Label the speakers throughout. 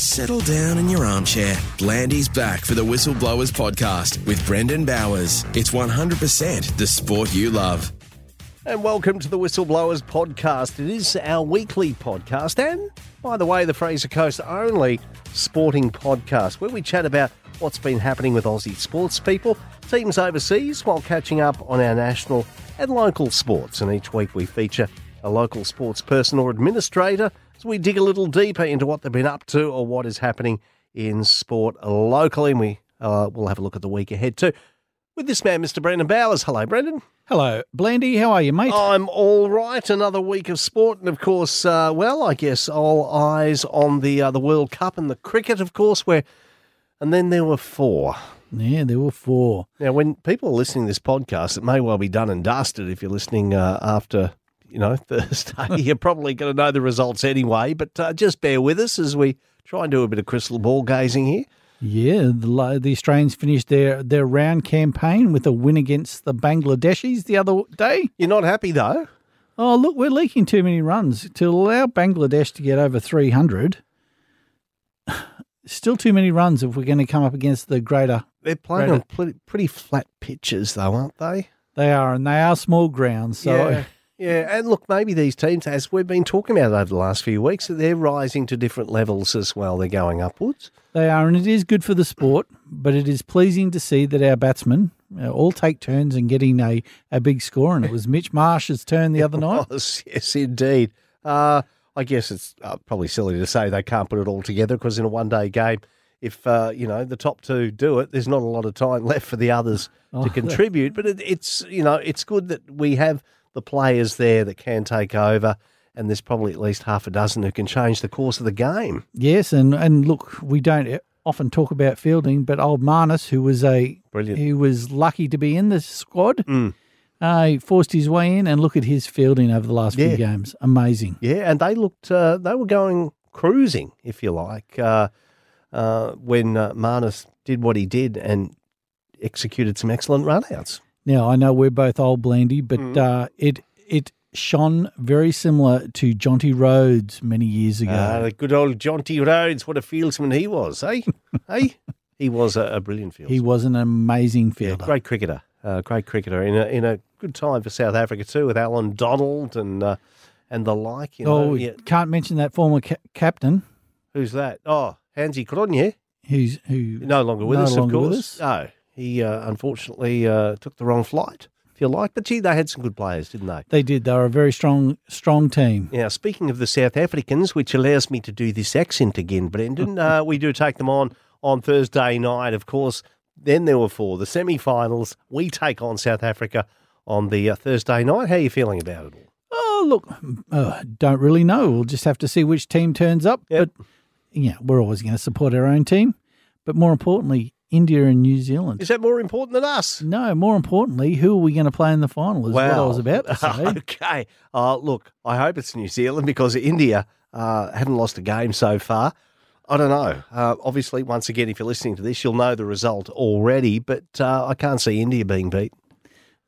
Speaker 1: Settle down in your armchair. Blandy's back for the Whistleblowers podcast with Brendan Bowers. It's 100% the sport you love.
Speaker 2: And welcome to the Whistleblowers podcast. It is our weekly podcast, and by the way, the Fraser Coast only sporting podcast where we chat about what's been happening with Aussie sports people, teams overseas, while catching up on our national and local sports. And each week we feature a local sports person or administrator as we dig a little deeper into what they've been up to or what is happening in sport locally. And we uh, will have a look at the week ahead too. With this man, Mr. Brendan Bowers. Hello, Brendan.
Speaker 3: Hello, Blandy. How are you, mate?
Speaker 2: I'm all right. Another week of sport, and of course, uh, well, I guess all eyes on the uh, the World Cup and the cricket, of course. Where, and then there were four.
Speaker 3: Yeah, there were four.
Speaker 2: Now, when people are listening to this podcast, it may well be done and dusted. If you're listening uh, after, you know, Thursday, you're probably going to know the results anyway. But uh, just bear with us as we try and do a bit of crystal ball gazing here.
Speaker 3: Yeah, the, the Australians finished their, their round campaign with a win against the Bangladeshis the other day.
Speaker 2: You're not happy though.
Speaker 3: Oh, look, we're leaking too many runs to allow Bangladesh to get over 300. Still too many runs if we're going to come up against the greater.
Speaker 2: They're playing
Speaker 3: Right.
Speaker 2: on pretty, pretty flat pitches, though, aren't they?
Speaker 3: They are, and they are small grounds. So
Speaker 2: yeah, yeah. And look, maybe these teams, as we've been talking about over the last few weeks, that they're rising to different levels as well. They're going upwards.
Speaker 3: They are, and it is good for the sport, but it is pleasing to see that our batsmen uh, all take turns in getting a, a big score. And it was Mitch Marsh's turn the other night.
Speaker 2: Yes, yes, indeed. Uh, I guess it's uh, probably silly to say they can't put it all together because in a one-day game, if uh, you know the top two do it, there's not a lot of time left for the others
Speaker 3: Oh,
Speaker 2: to contribute. But it, it's you know it's good that we have the players there that can take over, and there's probably at least half a dozen who can change the course of the game.
Speaker 3: Yes, and, and look, we don't often talk about fielding, but old Marnus, who was a
Speaker 2: Brilliant.
Speaker 3: he was lucky to be in the squad,
Speaker 2: Mm.
Speaker 3: uh, forced his way in, and look at his fielding over the last
Speaker 2: Yeah.
Speaker 3: few games, amazing.
Speaker 2: Yeah, and they looked uh, they were going cruising, if you like, uh, uh, when uh, Marnus did what he did and executed some excellent runouts.
Speaker 3: Now I know we're both old Blandy, but
Speaker 2: Mm.
Speaker 3: uh, it it shone very similar to Jonty Rhodes many years ago.
Speaker 2: Ah, the good old Jonty Rhodes, what a fieldsman he was, eh? hey, he was a, a brilliant fieldsman.
Speaker 3: he was an amazing
Speaker 2: Yeah,
Speaker 3: fielder.
Speaker 2: great cricketer, uh, great cricketer in a in a good time for South Africa too, with Allan Donald and uh, and the like. You know,
Speaker 3: oh,
Speaker 2: yeah.
Speaker 3: can't mention that former ca- captain
Speaker 2: who's that? Oh, Hansie Cronje,
Speaker 3: who's who
Speaker 2: no longer with
Speaker 3: No
Speaker 2: us,
Speaker 3: longer
Speaker 2: of
Speaker 3: with
Speaker 2: course.
Speaker 3: us.
Speaker 2: No, he uh, unfortunately uh, took the wrong flight. If you like, but gee, they had some good players, didn't they?
Speaker 3: They did. They were a very strong, strong team.
Speaker 2: Now, speaking of the South Africans, which allows me to do this accent again, Brendan, uh, we do take them on on Thursday night, of course. Then there were four, the semi-finals. We take on South Africa on the uh, Thursday night. How are you feeling about it all?
Speaker 3: Oh, look, uh, don't really know. We'll just have to see which team turns up.
Speaker 2: Yep.
Speaker 3: But yeah, we're always going to support our own team. But more importantly, India and New Zealand.
Speaker 2: Is that more important than us?
Speaker 3: No, more importantly, who are we going to play in the final? Is what I was about to say.
Speaker 2: okay. Uh, look, I hope it's New Zealand because India uh, haven't lost a game so far. I don't know. Uh, obviously, once again, if you're listening to this, you'll know the result already, but uh, I can't see India being beat.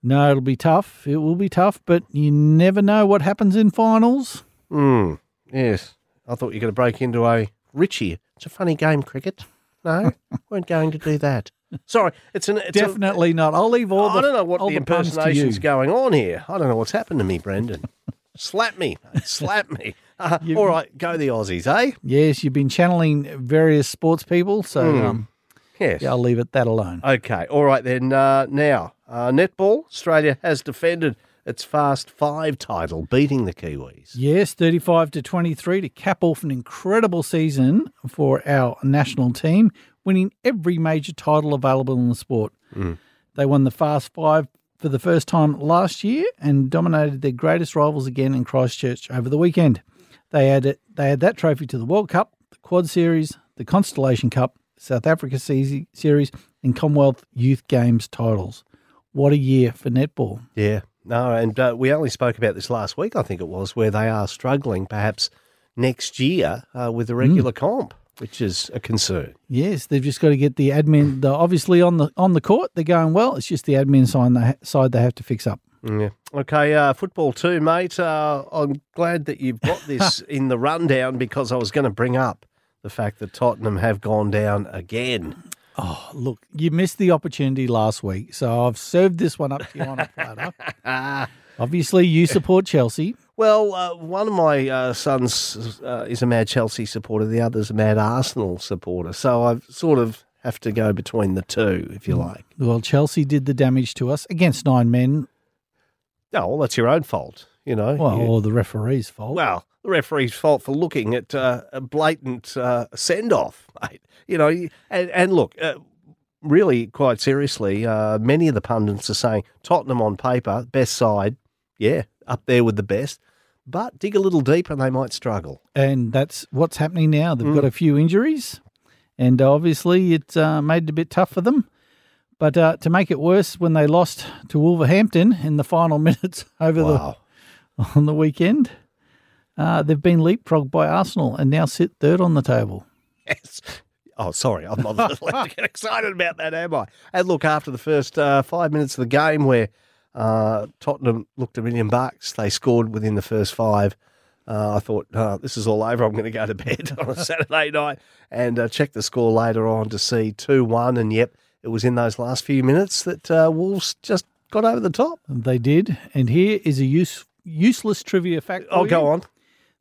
Speaker 3: No, it'll be tough. It will be tough, but you never know what happens in finals.
Speaker 2: Hmm. Yes. I thought you were going to break into a Richie. It's a funny game, cricket. No, weren't going to do that. Sorry, it's an it's a-
Speaker 3: Definitely not. I'll leave all the.
Speaker 2: I don't know what the
Speaker 3: puns
Speaker 2: impersonation's going on here. I don't know what's happened to me, Brendan. Slap me, slap me. Uh, all right, go the Aussies, eh?
Speaker 3: Yes, you've been channeling various sports people, so
Speaker 2: Hmm.
Speaker 3: um,
Speaker 2: Yes.
Speaker 3: yeah, I'll leave it that alone.
Speaker 2: Okay. All right then. Uh, now, uh, netball. Australia has defended its Fast Five title, beating the Kiwis.
Speaker 3: Yes, 35 to 23 to cap off an incredible season for our national team, winning every major title available in the sport. Mm. They won the Fast Five for the first time last year and dominated their greatest rivals again in Christchurch over the weekend. They added they had that trophy to the World Cup, the Quad Series, the Constellation Cup, South Africa Series, and Commonwealth Youth Games titles. What a year for netball!
Speaker 2: Yeah. No, and uh, we only spoke about this last week, I think it was, where they are struggling perhaps next year uh, with the regular comp, which is a concern.
Speaker 3: Yes, they've just got to get the admin. The, obviously on the on the court, they're going well. It's just the admin side they, side they have to fix up.
Speaker 2: Yeah. Okay, uh, football too, mate. Uh, I'm glad that you've got this in the rundown because I was going to bring up the fact that Tottenham have gone down again.
Speaker 3: Oh, look, you missed the opportunity last week, so I've served this one up to you on a platter. Obviously, you support Chelsea.
Speaker 2: Well, uh, one of my uh, sons uh, is a mad Chelsea supporter, the other's a mad Arsenal supporter. So I sort of have to go between the two, if you like.
Speaker 3: Well, Chelsea did the damage to us against nine men.
Speaker 2: Oh, well, that's your own fault, you know.
Speaker 3: Well,
Speaker 2: You-
Speaker 3: or the referee's fault.
Speaker 2: well, the referee's fault for looking at uh, a blatant uh, send off, mate. You know, and, and look, uh, really, quite seriously, uh, many of the pundits are saying Tottenham on paper, best side, yeah, up there with the best. But dig a little deeper and they might struggle.
Speaker 3: and that's what's happening now. They've
Speaker 2: Mm.
Speaker 3: got a few injuries, and obviously it's uh, made it a bit tough for them. But uh, to make it worse, when they lost to Wolverhampton in the final minutes over
Speaker 2: Wow.
Speaker 3: the on the weekend, uh, they've been leapfrogged by Arsenal and now sit third on the table.
Speaker 2: Yes. Oh, sorry. I'm not allowed to get excited about that, am I? And look, after the first uh, five minutes of the game where uh, Tottenham looked a million bucks, they scored within the first five. Uh, I thought, oh, this is all over. I'm going to go to bed on a Saturday night and uh, check the score later on to see 2 1. And yep, it was in those last few minutes that uh, Wolves just got over the top.
Speaker 3: They did, and here is a use, useless trivia fact.
Speaker 2: Oh, go on.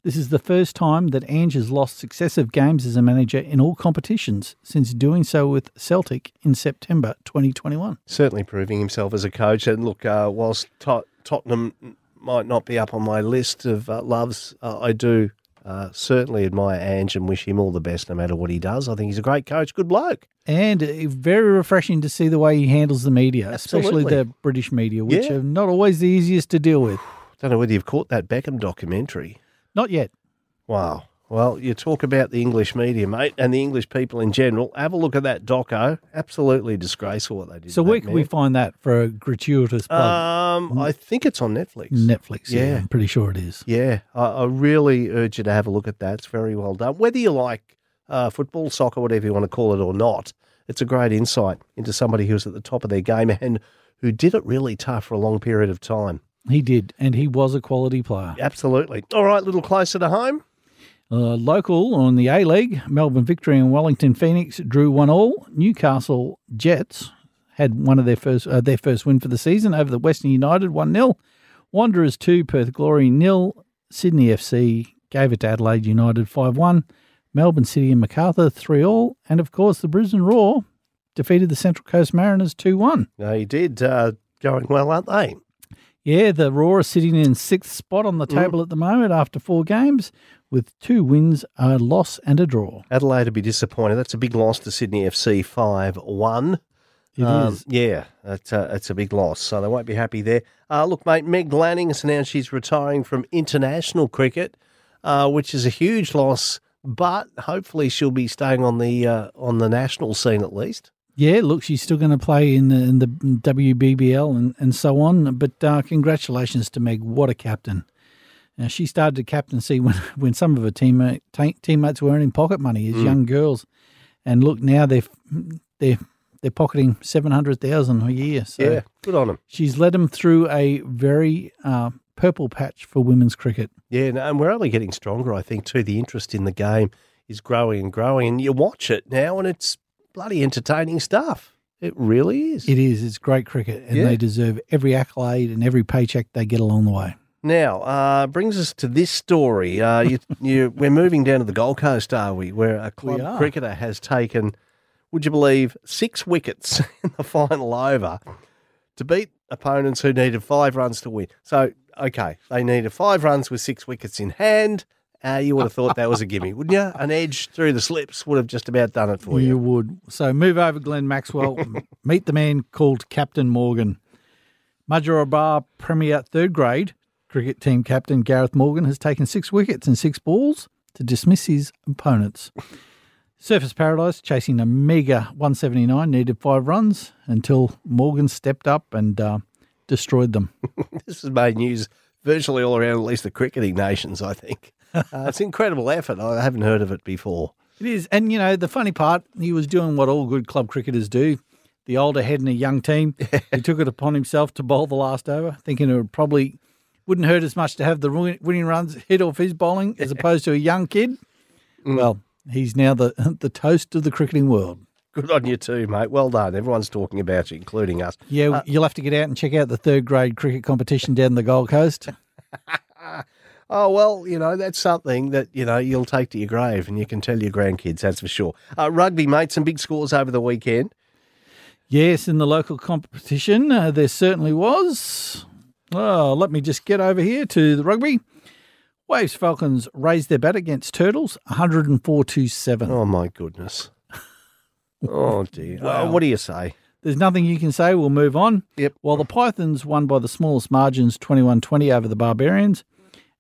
Speaker 3: This is the first time that Ange has lost successive games as a manager in all competitions since doing so with Celtic in September 2021.
Speaker 2: certainly proving himself as a coach. And look, uh, whilst Tot- Tottenham might not be up on my list of uh, loves, uh, I do uh, certainly admire Ange and wish him all the best no matter what he does. I think he's a great coach, good bloke.
Speaker 3: And uh, very refreshing to see the way he handles the media, especially the British media, which
Speaker 2: Yeah.
Speaker 3: are not always the easiest to deal with.
Speaker 2: Don't know whether you've caught that Beckham documentary.
Speaker 3: Not yet.
Speaker 2: Wow. Well, you talk about the English media, mate, and the English people in general. Have a look at that doco. Absolutely disgraceful what they did.
Speaker 3: So where can we find that for a gratuitous plug?
Speaker 2: Um, I think it's on Netflix.
Speaker 3: Netflix. Yeah.
Speaker 2: yeah.
Speaker 3: I'm pretty sure it is.
Speaker 2: Yeah, I, I really urge you to have a look at that. It's very well done. Whether you like uh, football, soccer, whatever you want to call it or not, it's a great insight into somebody who's at the top of their game and who did it really tough for a long period of time.
Speaker 3: He did, and he was a quality player.
Speaker 2: Absolutely. All right, a little closer to home.
Speaker 3: Uh, local on the A League, Melbourne Victory and Wellington Phoenix drew one all. Newcastle Jets had one of their first uh, their first win for the season over the Western United one 0 Wanderers two, Perth Glory nil. Sydney FC gave it to Adelaide United five one. Melbourne City and Macarthur three all, and of course the Brisbane Roar defeated the Central Coast Mariners two one.
Speaker 2: They did. Uh, going well, aren't they?
Speaker 3: Yeah, the Roar are sitting in sixth spot on the table at the moment after four games, with two wins, a loss, and a draw.
Speaker 2: Adelaide would be disappointed. That's a big loss to Sydney FC 5 1.
Speaker 3: It is.
Speaker 2: Um, yeah, it's a, it's a big loss, so they won't be happy there. Uh, look, mate, Meg Lanning has announced she's retiring from international cricket, uh, which is a huge loss, but hopefully she'll be staying on the uh, on the national scene at least.
Speaker 3: Yeah, look, she's still going to play in the, in the WBBL and, and so on. But uh, congratulations to Meg. What a captain. Now, she started to captaincy when, when some of her teammate, te- teammates were earning pocket money as young girls. And look, now they're, they're, they're pocketing 700000 a year. So
Speaker 2: Yeah, good on them.
Speaker 3: she's led them through a very uh, purple patch for women's cricket.
Speaker 2: Yeah, and we're only getting stronger, I think, too. The interest in the game is growing and growing, and you watch it now, and it's bloody entertaining stuff. It really is.
Speaker 3: It is. It's great cricket, and
Speaker 2: Yeah.
Speaker 3: they deserve every accolade and every paycheck they get along the way.
Speaker 2: Now, uh, brings us to this story. Uh, you, you, we're moving down to the Gold Coast, are we? Where a club cricketer has taken, would you believe, six wickets in the final over to beat opponents who needed five runs to win. So, okay, they needed five runs with six wickets in hand. Uh, you would have thought that was a gimme, wouldn't you? An edge through the slips would have just about done it for
Speaker 3: You
Speaker 2: you.
Speaker 3: would. So move over, Glenn Maxwell. meet the man called Captain Morgan. Mudgeeraba Premier third grade cricket team captain Gareth Morgan has taken six wickets and six balls to dismiss his opponents. Surfers Paradise chasing a mega 179 needed five runs until Morgan stepped up and uh, destroyed them.
Speaker 2: This has made news virtually all around, at least the cricketing nations, I think. Uh, it's incredible effort. I haven't heard of it before.
Speaker 3: It is. And, you know, the funny part, he was doing what all good club cricketers do. The older head in a young team, he took it upon himself to bowl the last over, thinking it would probably wouldn't hurt as much to have the winning runs hit off his bowling as opposed to a young kid. Well, He's now the the toast of the cricketing world.
Speaker 2: Good on you too, mate. Well done. Everyone's talking about you, including us.
Speaker 3: Yeah,
Speaker 2: Uh,
Speaker 3: you'll have to get out and check out the third grade cricket competition down the Gold Coast.
Speaker 2: Oh well, you know that's something that you know you'll take to your grave, and you can tell your grandkids. That's for sure. Uh, rugby, mate. Some big scores over the weekend.
Speaker 3: Yes, in the local competition, uh, there certainly was. Oh, let me just get over here to the rugby. Waves Falcons raised their bat against Turtles, 104 to 7.
Speaker 2: Oh my goodness. Oh dear.
Speaker 3: Wow.
Speaker 2: Oh, what do you say?
Speaker 3: There's nothing you can say. We'll move on.
Speaker 2: Yep.
Speaker 3: While the Pythons won by the smallest margins, 21 20 over the Barbarians,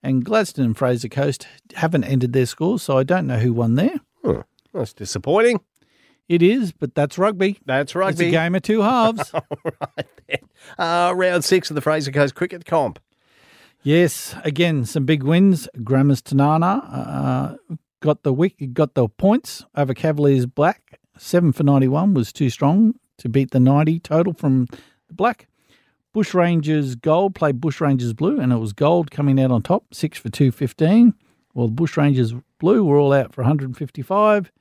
Speaker 3: and Gladstone and Fraser Coast haven't ended their scores, so I don't know who won there.
Speaker 2: Huh. That's disappointing.
Speaker 3: It is, but that's rugby.
Speaker 2: That's rugby.
Speaker 3: It's a game of two halves.
Speaker 2: All right, Uh, round six of the Fraser Coast Cricket Comp.
Speaker 3: yes, again, some big wins. Grammars Tinana uh, got the wick, got the points over Cavaliers Black. Seven for 91 was too strong to beat the 90 total from the Black. Bush Rangers Gold played Bush Rangers Blue, and it was Gold coming out on top, six for 215. Well, the Bush Rangers Blue were all out for 155.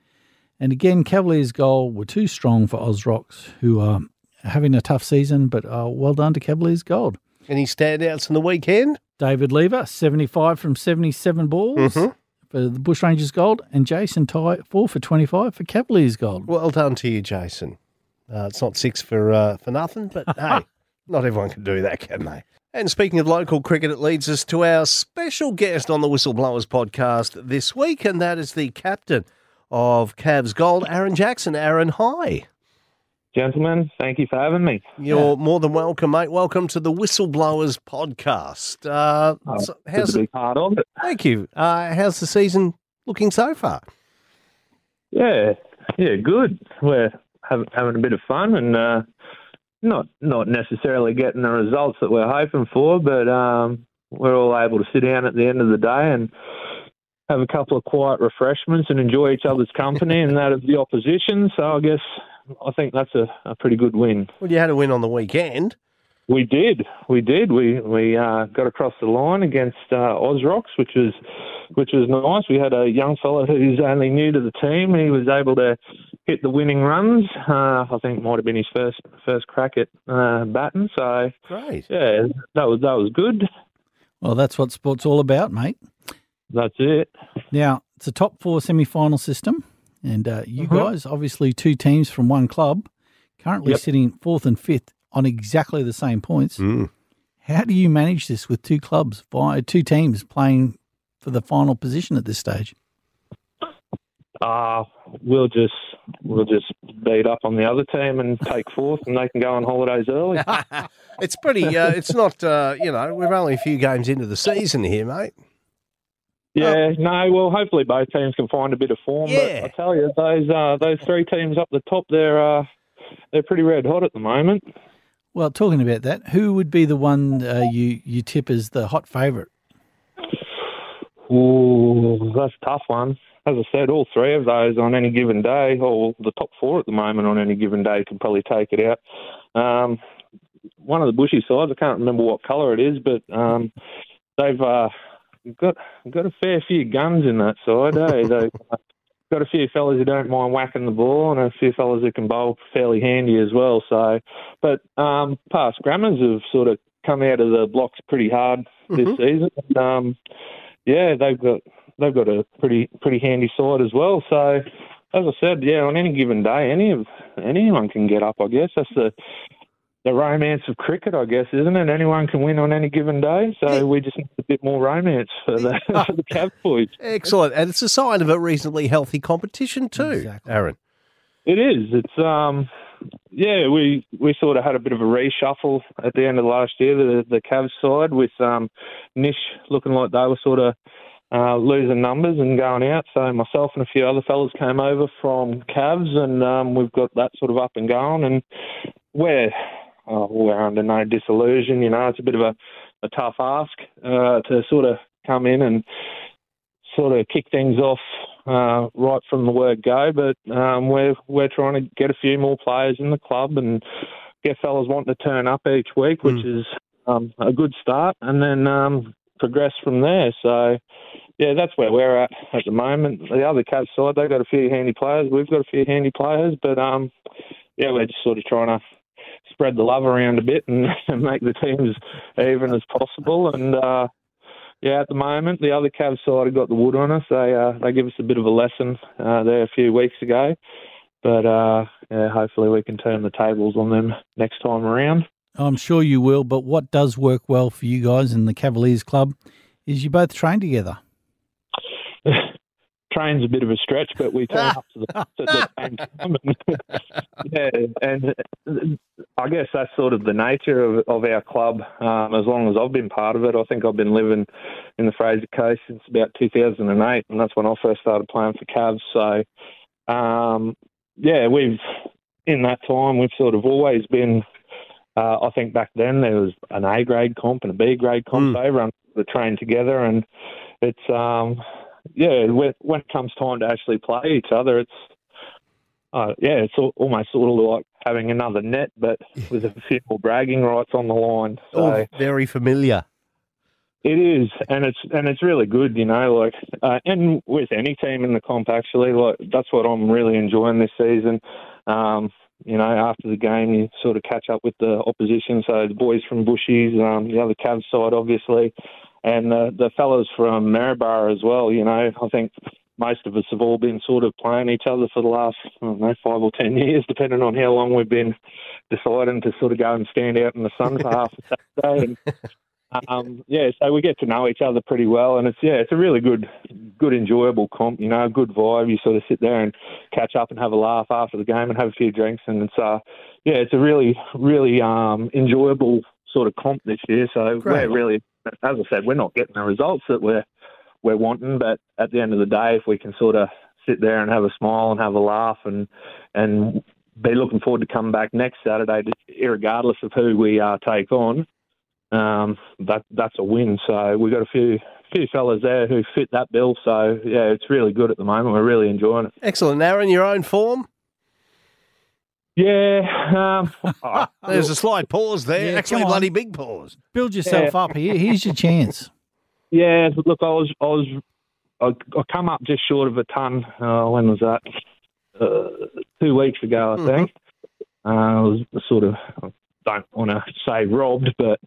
Speaker 3: And again, Cavaliers Gold were too strong for Oz Rocks, who are having a tough season, but uh, well done to Cavaliers Gold.
Speaker 2: Any standouts in the weekend?
Speaker 3: David Lever, 75 from 77 balls
Speaker 2: Mhm.
Speaker 3: for the Bushrangers Gold, and Jason Ty, 4 for 25 for Cavaliers Gold.
Speaker 2: Well done to you, Jason. Uh, it's not six for uh, for nothing, but hey, not everyone can do that, can they? And speaking of local cricket, it leads us to our special guest on the Whistleblowers podcast this week, and that is the captain of Cavs Gold, Aaron Jackson. Aaron, hi.
Speaker 4: Gentlemen, thank you for having me.
Speaker 2: You're more than welcome, mate. Welcome to the Whistleblowers podcast. Uh,
Speaker 4: Oh,
Speaker 2: so how's
Speaker 4: be part of it.
Speaker 2: thank you. Uh, how's the season looking so far?
Speaker 4: Yeah, yeah, good. We're having, having a bit of fun and uh, not not necessarily getting the results that we're hoping for, but um, we're all able to sit down at the end of the day and have a couple of quiet refreshments and enjoy each other's company and that of the opposition. So I guess I think that's a, a pretty good win.
Speaker 2: Well, you had a win on the weekend.
Speaker 4: We did, we did. We we uh, got across the line against uh, Ozrocks, which was which was nice. We had a young fella who's only new to the team. He was able to hit the winning runs. Uh, I think it might have been his first first crack at uh, batting. So
Speaker 2: Great.
Speaker 4: yeah, that was that was good.
Speaker 3: Well, that's what sport's all about, mate.
Speaker 4: That's it.
Speaker 3: Now, it's a top four semi final system, and uh, you
Speaker 4: Mhm.
Speaker 3: guys, obviously two teams from one club, currently
Speaker 4: Yep.
Speaker 3: sitting fourth and fifth on exactly the same points.
Speaker 2: Mm.
Speaker 3: How do you manage this with two clubs, via two teams playing for the final position at this stage?
Speaker 4: Uh, we'll just we'll just beat up on the other team and take fourth, and they can go on holidays early.
Speaker 2: it's pretty. Uh, it's not. Uh, you know, we're only a few games into the season here, mate.
Speaker 4: Yeah, no. Well, hopefully both teams can find a bit of form.
Speaker 2: Yeah.
Speaker 4: But I tell you, those uh, those three teams up the top, they're uh, they're pretty red hot at the moment.
Speaker 3: Well, talking about that, who would be the one uh, you you tip as the hot favourite?
Speaker 4: Ooh, that's a tough one. As I said, all three of those on any given day, or the top four at the moment on any given day, can probably take it out. Um, one of the bushy sides, I can't remember what colour it is, but um, they've uh, got got a fair few guns in that side. Eh? They've got a few fellas who don't mind whacking the ball, and a few fellas who can bowl fairly handy as well. So, but um, past grammars have sort of come out of the blocks pretty hard this
Speaker 2: Mhm.
Speaker 4: season. Um, yeah, they've got they've got a pretty pretty handy side as well. So, as I said, yeah, on any given day, any of anyone can get up. I guess that's the the romance of cricket, I guess, isn't it? Anyone can win on any given day. So we just need a bit more romance for the for the Cavs boys.
Speaker 2: Excellent, and it's a sign of a reasonably healthy competition too,
Speaker 3: Exactly.
Speaker 2: Aaron.
Speaker 4: It is. It's um, yeah. We we sort of had a bit of a reshuffle at the end of last year. The the Cavs side with um, Nish looking like they were sort of uh, losing numbers and going out. So myself and a few other fellas came over from Cavs, and um, we've got that sort of up and going. And we're oh, we're under no disillusion. You know, it's a bit of a, a tough ask uh, to sort of come in and sort of kick things off uh, right from the word go. But um, we're we're trying to get a few more players in the club and get fellas wanting to turn up each week, which is um, a good start, and then um, progress from there. So. yeah, that's where we're at at the moment. The other Cavs side, they've got a few handy players. We've got a few handy players, but um, yeah, we're just sort of trying to spread the love around a bit and, and make the teams even as possible. And uh, yeah, at the moment, the other Cavs side have got the wood on us. They uh, they give us a bit of a lesson uh, there a few weeks ago, but uh, yeah, hopefully we can turn the tables on them next time around.
Speaker 3: I'm sure you will, but what does work well for you guys in the Cavaliers Club is you both train together.
Speaker 4: Train's a bit of a stretch, but we turn up to the, to the same time. yeah, and I guess that's sort of the nature of, of our club. Um, as long as I've been part of it, I think I've been living in the Fraser Coast since about 2008, and that's when I first started playing for Cavs. So, um, yeah, we've in that time we've sort of always been. Uh, I think back then there was an A grade comp and a B grade comp.
Speaker 2: Mm.
Speaker 4: So everyone would train together, and it's um, yeah, when, when it comes time to actually play each other, it's uh, yeah, it's al- almost sort of like having another net, but with a few more bragging rights on the line. So
Speaker 2: Oh, very familiar.
Speaker 4: it is, and it's and it's really good, you know. Like, uh, and with any team in the comp, actually, like that's what I'm really enjoying this season. Um, you know, after the game, you sort of catch up with the opposition. So the boys from Bushies, um, the other Cavs side, obviously, and the the fellas from Maryborough as well. You know, I think most of us have all been sort of playing each other for the last, I don't know, five or ten years, depending on how long we've been deciding to sort of go and stand out in the sun for half a Saturday. And, um, yeah, so we get to know each other pretty well, and it's yeah, it's a really good, good, enjoyable comp. You know, good vibe. You sort of sit there and catch up and have a laugh after the game and have a few drinks, and it's uh, yeah, it's a really, really um, enjoyable sort of comp this year. So
Speaker 2: Great.
Speaker 4: we're really, as I said, we're not getting the results that we're we're wanting, but at the end of the day, if we can sort of sit there and have a smile and have a laugh and and be looking forward to coming back next Saturday, regardless of who we uh, take on um, that that's a win. So we've got a few few fellas there who fit that bill. So yeah, it's really good at the moment. We're really enjoying it.
Speaker 2: Excellent. Aaron, your own form?
Speaker 4: Yeah, um, oh,
Speaker 2: There's a slight pause there.
Speaker 3: Yeah,
Speaker 2: Actually, bloody big pause.
Speaker 3: Build yourself up here. Here's your chance.
Speaker 4: yeah. Look, I was I was I, I come up just short of a ton. Uh, when was that? Uh, two weeks ago, I think. Uh, I was sort of I don't want to say robbed, but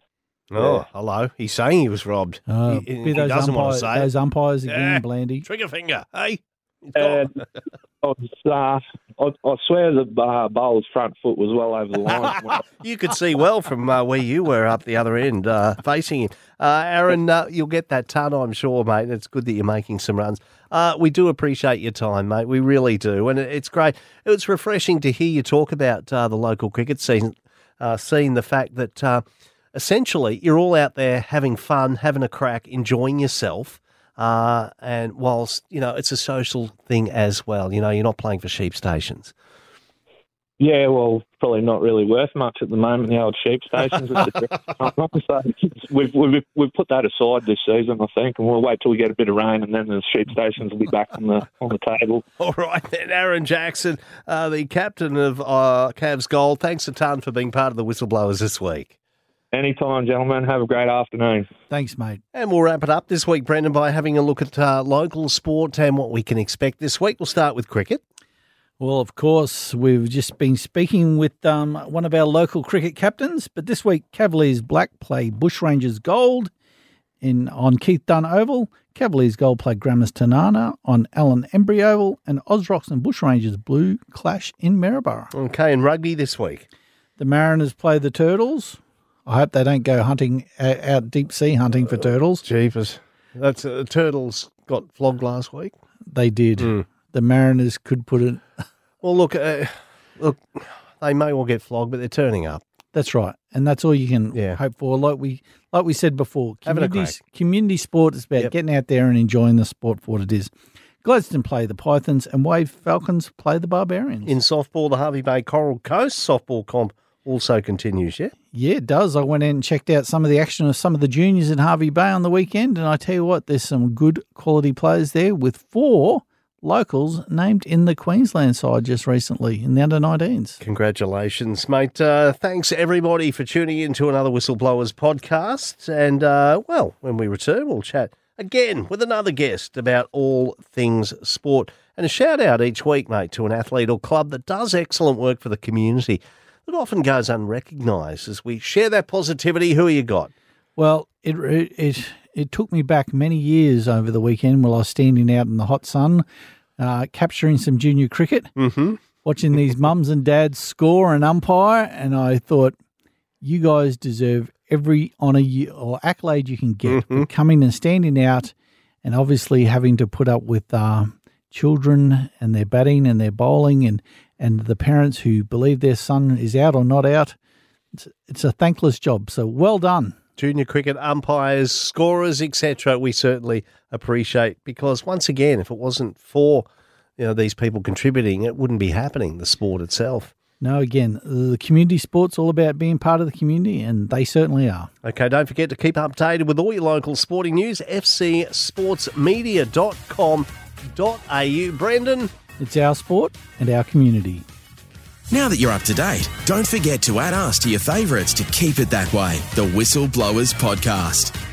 Speaker 2: Oh,
Speaker 4: Yeah.
Speaker 2: hello. He's saying he was robbed.
Speaker 3: Uh,
Speaker 2: he, he
Speaker 3: be those
Speaker 2: doesn't want to
Speaker 3: umpires,
Speaker 2: say
Speaker 3: those umpires again,
Speaker 2: Yeah.
Speaker 3: Blandy.
Speaker 2: Trigger finger, hey? It's
Speaker 4: uh. I, was, uh, I, I swear the uh, bowler's front foot was well over the line.
Speaker 2: you could see well from uh, where you were up the other end, uh, facing him. Uh, Aaron, uh, you'll get that ton, I'm sure, mate. It's good that you're making some runs. Uh, we do appreciate your time, mate. We really do, and it- it's great. It's refreshing to hear you talk about uh, the local cricket season, uh, seeing the fact that uh, essentially you're all out there having fun, having a crack, enjoying yourself. Uh, and whilst you know it's a social thing as well, you know you're not playing for sheep stations.
Speaker 4: Yeah, well, probably not really worth much at the moment. The old sheep stations. with the- so we've, we've we've put that aside this season, I think, and we'll wait till we get a bit of rain, and then the sheep stations will be back on the on the table.
Speaker 2: All right, then, Aaron Jackson, uh, the captain of uh, Cavs Gold. Thanks a ton for being part of the Whistleblowers this week.
Speaker 4: Anytime, gentlemen. Have a great afternoon.
Speaker 3: Thanks, mate.
Speaker 2: And we'll wrap it up this week, Brendan, by having a look at uh, local sport and what we can expect this week. We'll start with cricket.
Speaker 3: Well, of course, we've just been speaking with um, one of our local cricket captains, but this week Cavaliers Black play Bushrangers Gold in on Keith Dunn Oval. Cavaliers Gold play Grammars Tinana on Allen Embry Oval, and Ozrocks and Bushrangers Blue clash in Maryborough.
Speaker 2: Okay, and rugby this week.
Speaker 3: The Mariners play the Turtles. I hope they don't go hunting uh, out deep sea hunting for turtles.
Speaker 2: Jeepers. That's uh, Turtles got flogged last week.
Speaker 3: They did. The Mariners could put it.
Speaker 2: Well, look, uh, look, they may well get flogged, but they're turning up.
Speaker 3: That's right, and that's all you can
Speaker 2: Yeah.
Speaker 3: hope for. Like we, like we said before, community, community sport is about
Speaker 2: Yep.
Speaker 3: getting out there and enjoying the sport for what it is. Gladstone play the Pythons, and Wave Falcons play the Barbarians.
Speaker 2: In softball, the Hervey Bay Coral Coast softball comp also continues, yeah?
Speaker 3: yeah, it does. I went in and checked out some of the action of some of the juniors in Hervey Bay on the weekend, and I tell you what, there's some good quality players there with four locals named in the Queensland side just recently in the under 19s.
Speaker 2: Congratulations, mate. Uh, thanks, everybody, for tuning in to another Whistleblowers podcast. And, uh, well, when we return, we'll chat again with another guest about all things sport. And a shout out each week, mate, to an athlete or club that does excellent work for the community that often goes unrecognised. As we share that positivity, who you got?
Speaker 3: Well, it it it took me back many years over the weekend while I was standing out in the hot sun, uh, capturing some junior cricket,
Speaker 2: mm-hmm.
Speaker 3: watching these mums and dads score and umpire, and I thought, you guys deserve every honour you, or accolade you can get
Speaker 2: Mhm.
Speaker 3: for coming and standing out, and obviously having to put up with uh, children and their batting and their bowling and and the parents who believe their son is out or not out. It's, it's a thankless job. So well done.
Speaker 2: Junior cricket umpires, scorers, etc. We certainly appreciate because once again, if it wasn't for you know these people contributing, it wouldn't be happening. The sport itself.
Speaker 3: No, again, the community sport's all about being part of the community, and they certainly are.
Speaker 2: Okay, don't forget to keep updated with all your local sporting news. fcsportsmedia.com.au. Brendan,
Speaker 3: It's our sport and our community.
Speaker 1: Now that you're up to date, don't forget to add us to your favourites to keep it that way. The Whistleblowers Podcast.